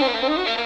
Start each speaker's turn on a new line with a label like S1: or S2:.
S1: Música uhum.